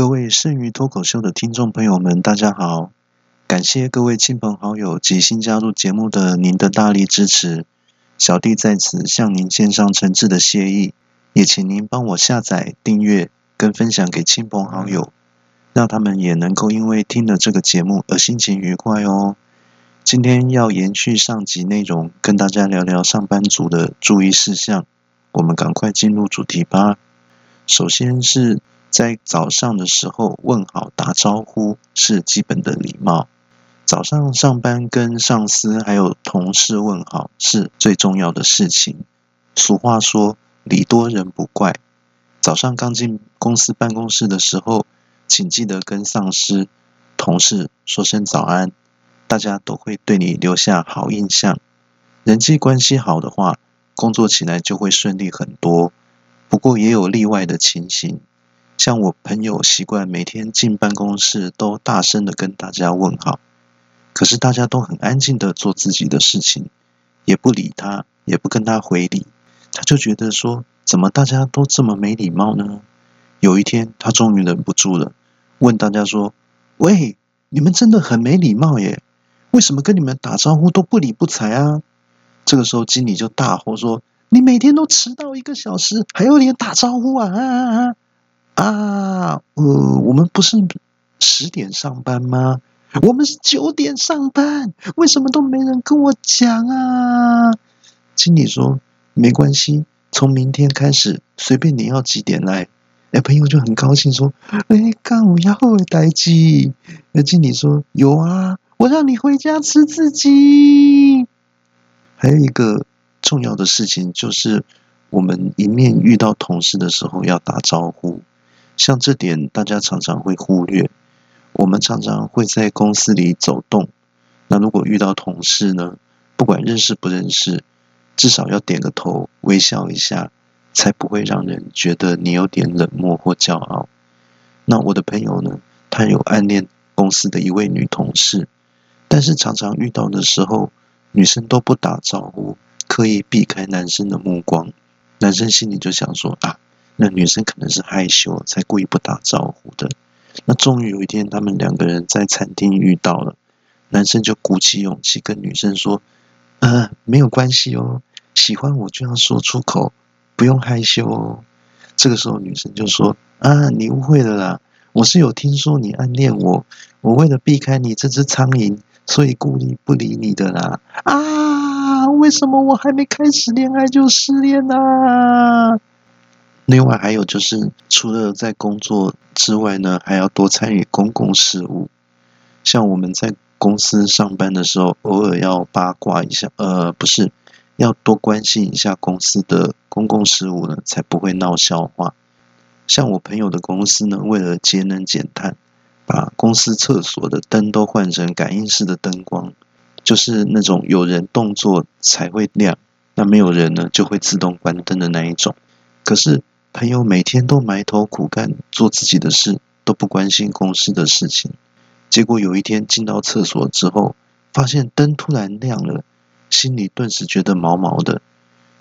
各位剩余脱口秀的听众朋友们，大家好！感谢各位亲朋好友及新加入节目的您的大力支持，小弟在此向您献上诚挚的谢意，也请您帮我下载、订阅跟分享给亲朋好友，让他们也能够因为听了这个节目而心情愉快哦。今天要延续上集内容，跟大家聊聊上班族的注意事项。我们赶快进入主题吧。首先是在早上的时候问好打招呼是基本的礼貌。早上上班跟上司还有同事问好是最重要的事情。俗话说礼多人不怪。早上刚进公司办公室的时候，请记得跟上司、同事说声早安，大家都会对你留下好印象。人际关系好的话。工作起来就会顺利很多，不过也有例外的情形，像我朋友习惯每天进办公室都大声的跟大家问好，可是大家都很安静的做自己的事情，也不理他，也不跟他回礼，他就觉得说，怎么大家都这么没礼貌呢？有一天，他终于忍不住了，问大家说：“喂，你们真的很没礼貌耶，为什么跟你们打招呼都不理不睬啊？”这个时候，经理就大吼说：“你每天都迟到一个小时，还有脸打招呼啊？啊啊！啊呃，我们不是十点上班吗？我们是九点上班，为什么都没人跟我讲啊？”经理说：“没关系，从明天开始，随便你要几点来。”哎，朋友就很高兴说：“哎，刚午要待机。”那经理说：“有啊，我让你回家吃自己。”还有一个重要的事情，就是我们一面遇到同事的时候要打招呼。像这点，大家常常会忽略。我们常常会在公司里走动，那如果遇到同事呢，不管认识不认识，至少要点个头，微笑一下，才不会让人觉得你有点冷漠或骄傲。那我的朋友呢，他有暗恋公司的一位女同事，但是常常遇到的时候。女生都不打招呼，刻意避开男生的目光。男生心里就想说啊，那女生可能是害羞，才故意不打招呼的。那终于有一天，他们两个人在餐厅遇到了，男生就鼓起勇气跟女生说：“呃，没有关系哦，喜欢我就要说出口，不用害羞哦。”这个时候，女生就说：“啊，你误会了啦，我是有听说你暗恋我，我为了避开你这只苍蝇。”所以故意不理你的啦啊！为什么我还没开始恋爱就失恋呢？另外还有就是，除了在工作之外呢，还要多参与公共事务。像我们在公司上班的时候，偶尔要八卦一下，呃，不是，要多关心一下公司的公共事务呢，才不会闹笑话。像我朋友的公司呢，为了节能减碳。把公司厕所的灯都换成感应式的灯光，就是那种有人动作才会亮，那没有人呢就会自动关灯的那一种。可是朋友每天都埋头苦干做自己的事，都不关心公司的事情。结果有一天进到厕所之后，发现灯突然亮了，心里顿时觉得毛毛的。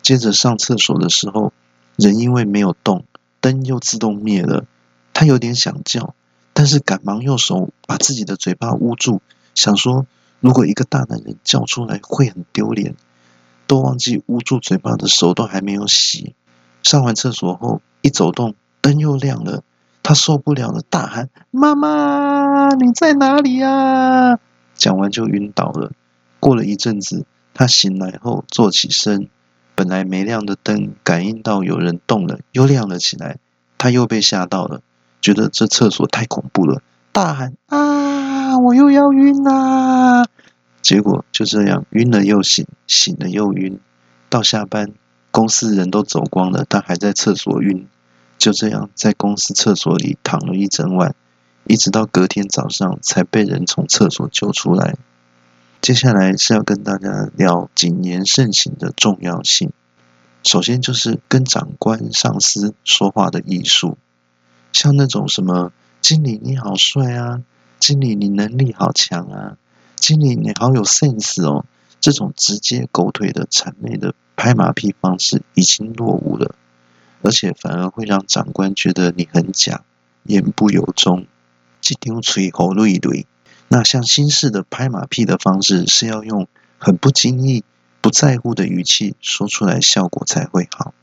接着上厕所的时候，人因为没有动，灯又自动灭了，他有点想叫。但是赶忙用手把自己的嘴巴捂住，想说如果一个大男人叫出来会很丢脸，都忘记捂住嘴巴的手都还没有洗。上完厕所后一走动，灯又亮了，他受不了了，大喊：“妈妈，你在哪里呀？”讲完就晕倒了。过了一阵子，他醒来后坐起身，本来没亮的灯感应到有人动了，又亮了起来，他又被吓到了。觉得这厕所太恐怖了，大喊啊！我又要晕啦！结果就这样晕了又醒，醒了又晕。到下班，公司人都走光了，他还在厕所晕。就这样在公司厕所里躺了一整晚，一直到隔天早上才被人从厕所救出来。接下来是要跟大家聊谨言慎行的重要性。首先就是跟长官、上司说话的艺术。像那种什么经理你好帅啊，经理你能力好强啊，经理你好有 sense 哦，这种直接狗腿的谄媚的拍马屁方式已经落伍了，而且反而会让长官觉得你很假，言不由衷，一张嘴喉累累。那像新式的拍马屁的方式，是要用很不经意、不在乎的语气说出来，效果才会好。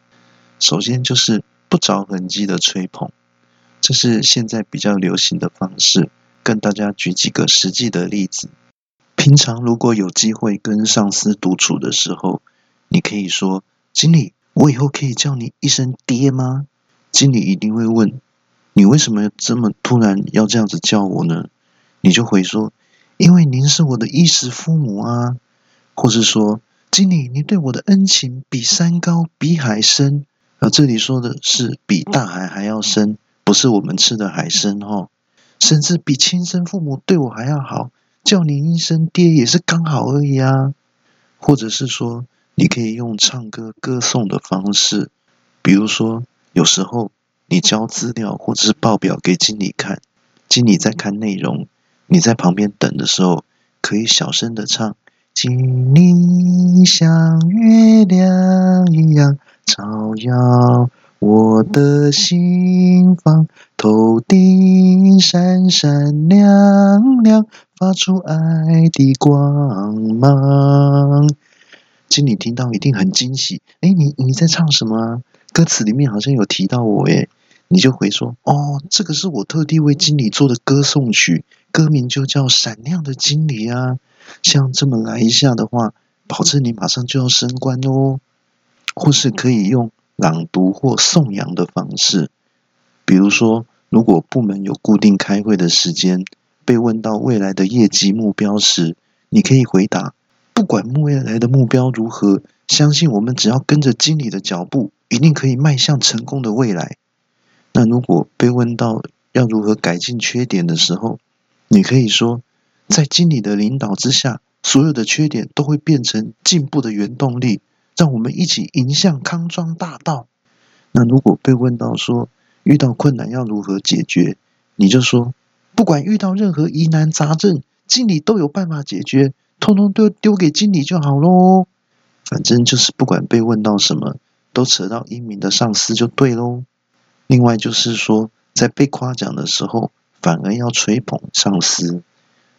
首先就是不着痕迹的吹捧，这是现在比较流行的方式。跟大家举几个实际的例子。平常如果有机会跟上司独处的时候，你可以说：“经理，我以后可以叫你一声爹吗？”经理一定会问：“你为什么这么突然要这样子叫我呢？”你就回说：“因为您是我的衣食父母啊。”或是说：“经理，你对我的恩情比山高，比海深。”而这里说的是比大海还要深，不是我们吃的海参哦。甚至比亲生父母对我还要好，叫您一声爹也是刚好而已啊。或者是说，你可以用唱歌歌颂的方式，比如说，有时候你交资料或者是报表给经理看，经理在看内容，你在旁边等的时候，可以小声的唱：经理像月亮一样照耀。我的心房，头顶闪闪亮亮，发出爱的光芒。经理听到一定很惊喜，哎，你你在唱什么啊？歌词里面好像有提到我，哎，你就回说，哦，这个是我特地为经理做的歌颂曲，歌名就叫《闪亮的经理》啊。像这么来一下的话，保证你马上就要升官哦。或是可以用。朗读或颂扬的方式，比如说，如果部门有固定开会的时间，被问到未来的业绩目标时，你可以回答：不管未来的目标如何，相信我们只要跟着经理的脚步，一定可以迈向成功的未来。那如果被问到要如何改进缺点的时候，你可以说：在经理的领导之下，所有的缺点都会变成进步的原动力。让我们一起迎向康庄大道。那如果被问到说遇到困难要如何解决，你就说不管遇到任何疑难杂症，经理都有办法解决，通通都丢给经理就好喽。反正就是不管被问到什么，都扯到英明的上司就对喽。另外就是说，在被夸奖的时候，反而要吹捧上司。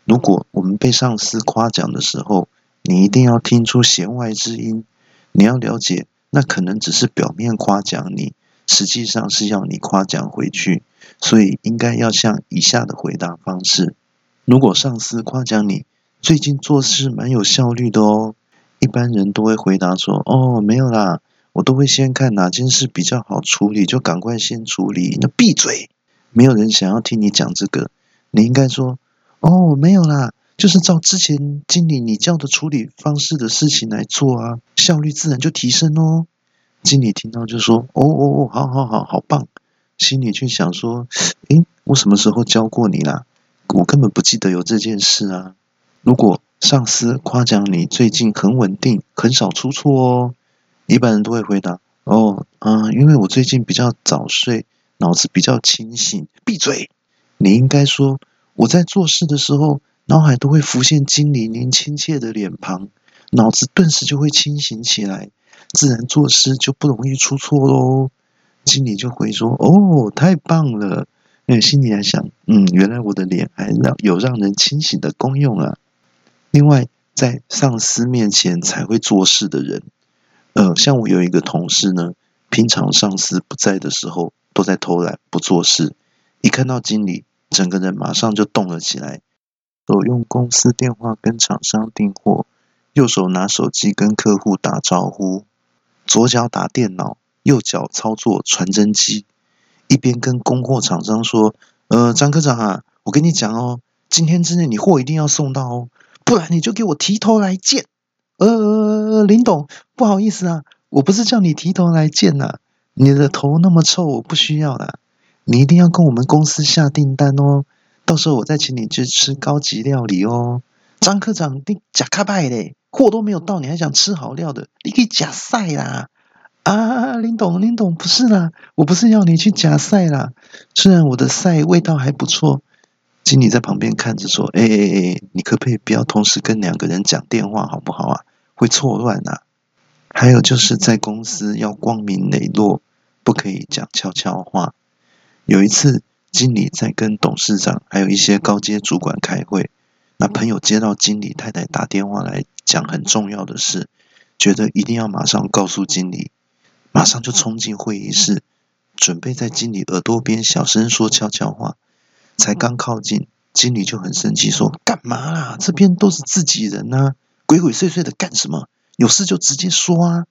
如果我们被上司夸奖的时候，你一定要听出弦外之音。你要了解，那可能只是表面夸奖你，实际上是要你夸奖回去。所以应该要像以下的回答方式：如果上司夸奖你最近做事蛮有效率的哦，一般人都会回答说：“哦，没有啦，我都会先看哪件事比较好处理，就赶快先处理。”那闭嘴，没有人想要听你讲这个。你应该说：“哦，没有啦。”就是照之前经理你教的处理方式的事情来做啊，效率自然就提升哦。经理听到就说：“哦哦哦，好好好，好棒。”心里却想说：“诶，我什么时候教过你啦？我根本不记得有这件事啊。”如果上司夸奖你最近很稳定，很少出错哦，一般人都会回答：“哦，嗯，因为我最近比较早睡，脑子比较清醒。”闭嘴！你应该说：“我在做事的时候。”脑海都会浮现经理您亲切的脸庞，脑子顿时就会清醒起来，自然做事就不容易出错喽。经理就会说：“哦，太棒了！”那心里在想：“嗯，原来我的脸还让有让人清醒的功用啊。”另外，在上司面前才会做事的人，呃，像我有一个同事呢，平常上司不在的时候都在偷懒不做事，一看到经理，整个人马上就动了起来。手用公司电话跟厂商订货，右手拿手机跟客户打招呼，左脚打电脑，右脚操作传真机，一边跟供货厂商说：“呃，张科长啊，我跟你讲哦，今天之内你货一定要送到哦，不然你就给我提头来见。”呃，林董，不好意思啊，我不是叫你提头来见呐，你的头那么臭，我不需要啦，你一定要跟我们公司下订单哦。到时候我再请你去吃高级料理哦，张科长，你假卡拜嘞，货都没有到，你还想吃好料的？你可以假赛啦！啊，林董，林董不是啦，我不是要你去假赛啦。虽然我的赛味道还不错，经理在旁边看着说：“哎哎哎，你可不可以不要同时跟两个人讲电话，好不好啊？会错乱啊。”还有就是在公司要光明磊落，不可以讲悄悄话。有一次。经理在跟董事长还有一些高阶主管开会。那朋友接到经理太太打电话来讲很重要的事，觉得一定要马上告诉经理，马上就冲进会议室，准备在经理耳朵边小声说悄悄话。才刚靠近，经理就很生气说：“干嘛啦？这边都是自己人呐，鬼鬼祟祟的干什么？有事就直接说啊！”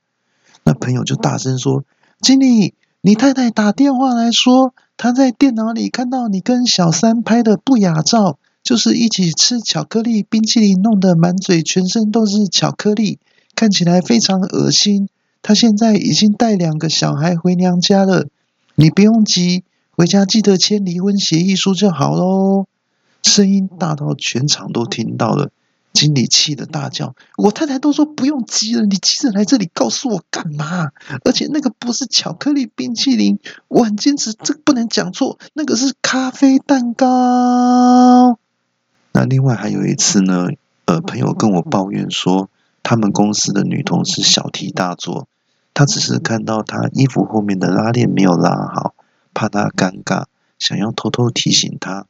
那朋友就大声说：“经理，你太太打电话来说，她在电脑里看到你跟小三拍的不雅照。”就是一起吃巧克力冰淇淋，弄得满嘴全身都是巧克力，看起来非常恶心。她现在已经带两个小孩回娘家了，你不用急，回家记得签离婚协议书就好喽。声音大到全场都听到了，经理气得大叫：“我太太都说不用急了，你急着来这里告诉我干嘛？而且那个不是巧克力冰淇淋，我很坚持，这个不能讲错，那个是咖啡蛋糕。”那另外还有一次呢，呃，朋友跟我抱怨说，他们公司的女同事小题大做，她只是看到她衣服后面的拉链没有拉好，怕他尴尬，想要偷偷提醒他，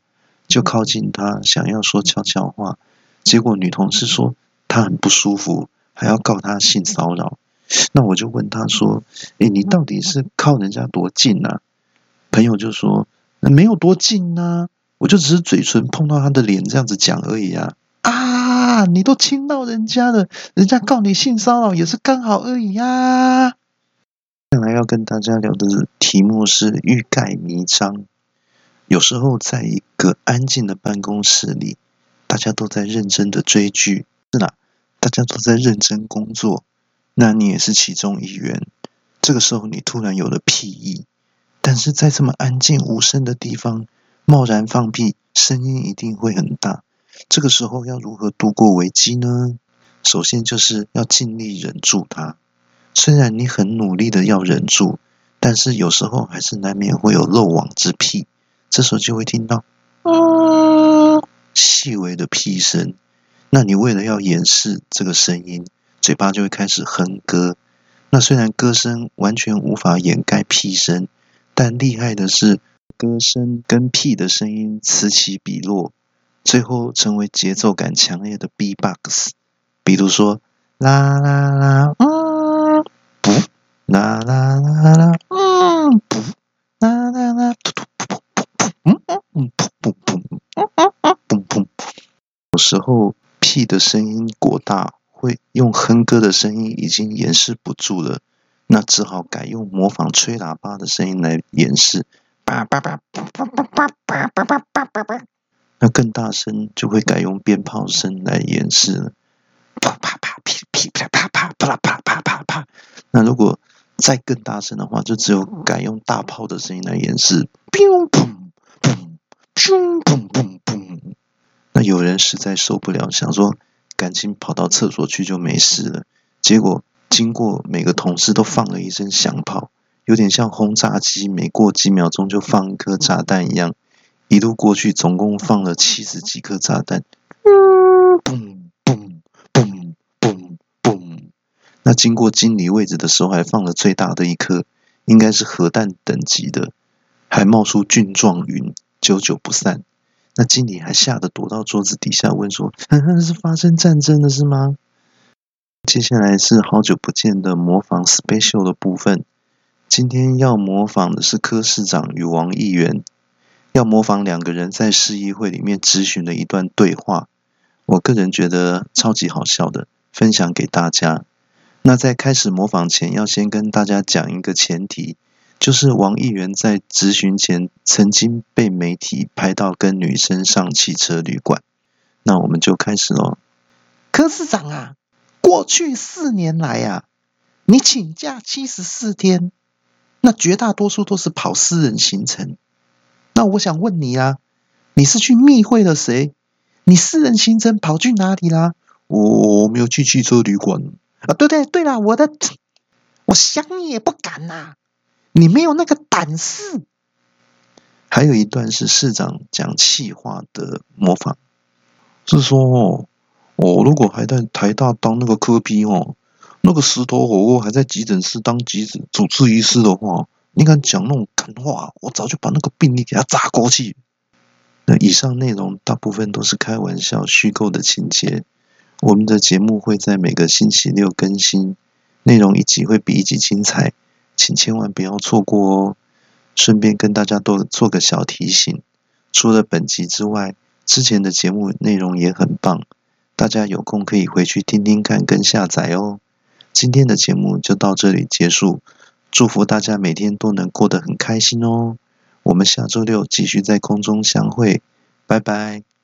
就靠近他，想要说悄悄话，结果女同事说她很不舒服，还要告他性骚扰。那我就问他说，诶，你到底是靠人家多近啊？朋友就说，没有多近啊。我就只是嘴唇碰到他的脸这样子讲而已啊！啊，你都亲到人家了，人家告你性骚扰也是刚好而已呀。要跟大家聊的题目是欲盖弥彰。有时候在一个安静的办公室里，大家都在认真的追剧，是啦，大家都在认真工作，那你也是其中一员。这个时候你突然有了屁意，但是在这么安静无声的地方。贸然放屁，声音一定会很大。这个时候要如何度过危机呢？首先就是要尽力忍住它。虽然你很努力的要忍住，但是有时候还是难免会有漏网之屁。这时候就会听到啊细微的屁声。那你为了要掩饰这个声音，嘴巴就会开始哼歌。那虽然歌声完全无法掩盖屁声，但厉害的是。歌声跟屁的声音此起彼落，最后成为节奏感强烈的 B-box。比如说，啦啦啦，时候屁的声音过大，会用哼歌的声音已经掩饰不住了，那只好改用模仿吹喇叭的声音来掩饰。叭叭叭叭叭叭叭叭叭叭叭叭叭，那更大声就会改用鞭炮声来掩饰了。啪啪啪噼噼啪啪啪啪啪啪啪啪。那如果再更大声的话，就只有改用大炮的声音来掩饰。砰砰砰砰砰砰。那有人实在受不了，想说赶紧跑到厕所去就没事了。结果经过每个同事都放了一声响炮。有点像轰炸机，每过几秒钟就放一颗炸弹一样，一路过去总共放了七十几颗炸弹，嘣嘣嘣嘣嘣。那经过经理位置的时候，还放了最大的一颗，应该是核弹等级的，还冒出菌状云，久久不散。那经理还吓得躲到桌子底下，问说：“是发生战争了是吗？”接下来是好久不见的模仿 special 的部分。今天要模仿的是柯市长与王议员，要模仿两个人在市议会里面咨询的一段对话。我个人觉得超级好笑的，分享给大家。那在开始模仿前，要先跟大家讲一个前提，就是王议员在咨询前曾经被媒体拍到跟女生上汽车旅馆。那我们就开始喽。柯市长啊，过去四年来呀，你请假七十四天。那绝大多数都是跑私人行程。那我想问你啊，你是去密会了谁？你私人行程跑去哪里啦？我我没有去汽车旅馆啊。对对对啦，我的，我想你也不敢呐，你没有那个胆识。还有一段是市长讲气话的模仿，是说哦，我如果还在台大当那个科批哦。那个石头火锅还在急诊室当急诊主治医师的话，你敢讲那种狠话，我早就把那个病例给他砸过去。那以上内容大部分都是开玩笑、虚构的情节。我们的节目会在每个星期六更新，内容一集会比一集精彩，请千万不要错过哦。顺便跟大家多做个小提醒，除了本集之外，之前的节目内容也很棒，大家有空可以回去听听看跟下载哦。今天的节目就到这里结束，祝福大家每天都能过得很开心哦。我们下周六继续在空中相会，拜拜。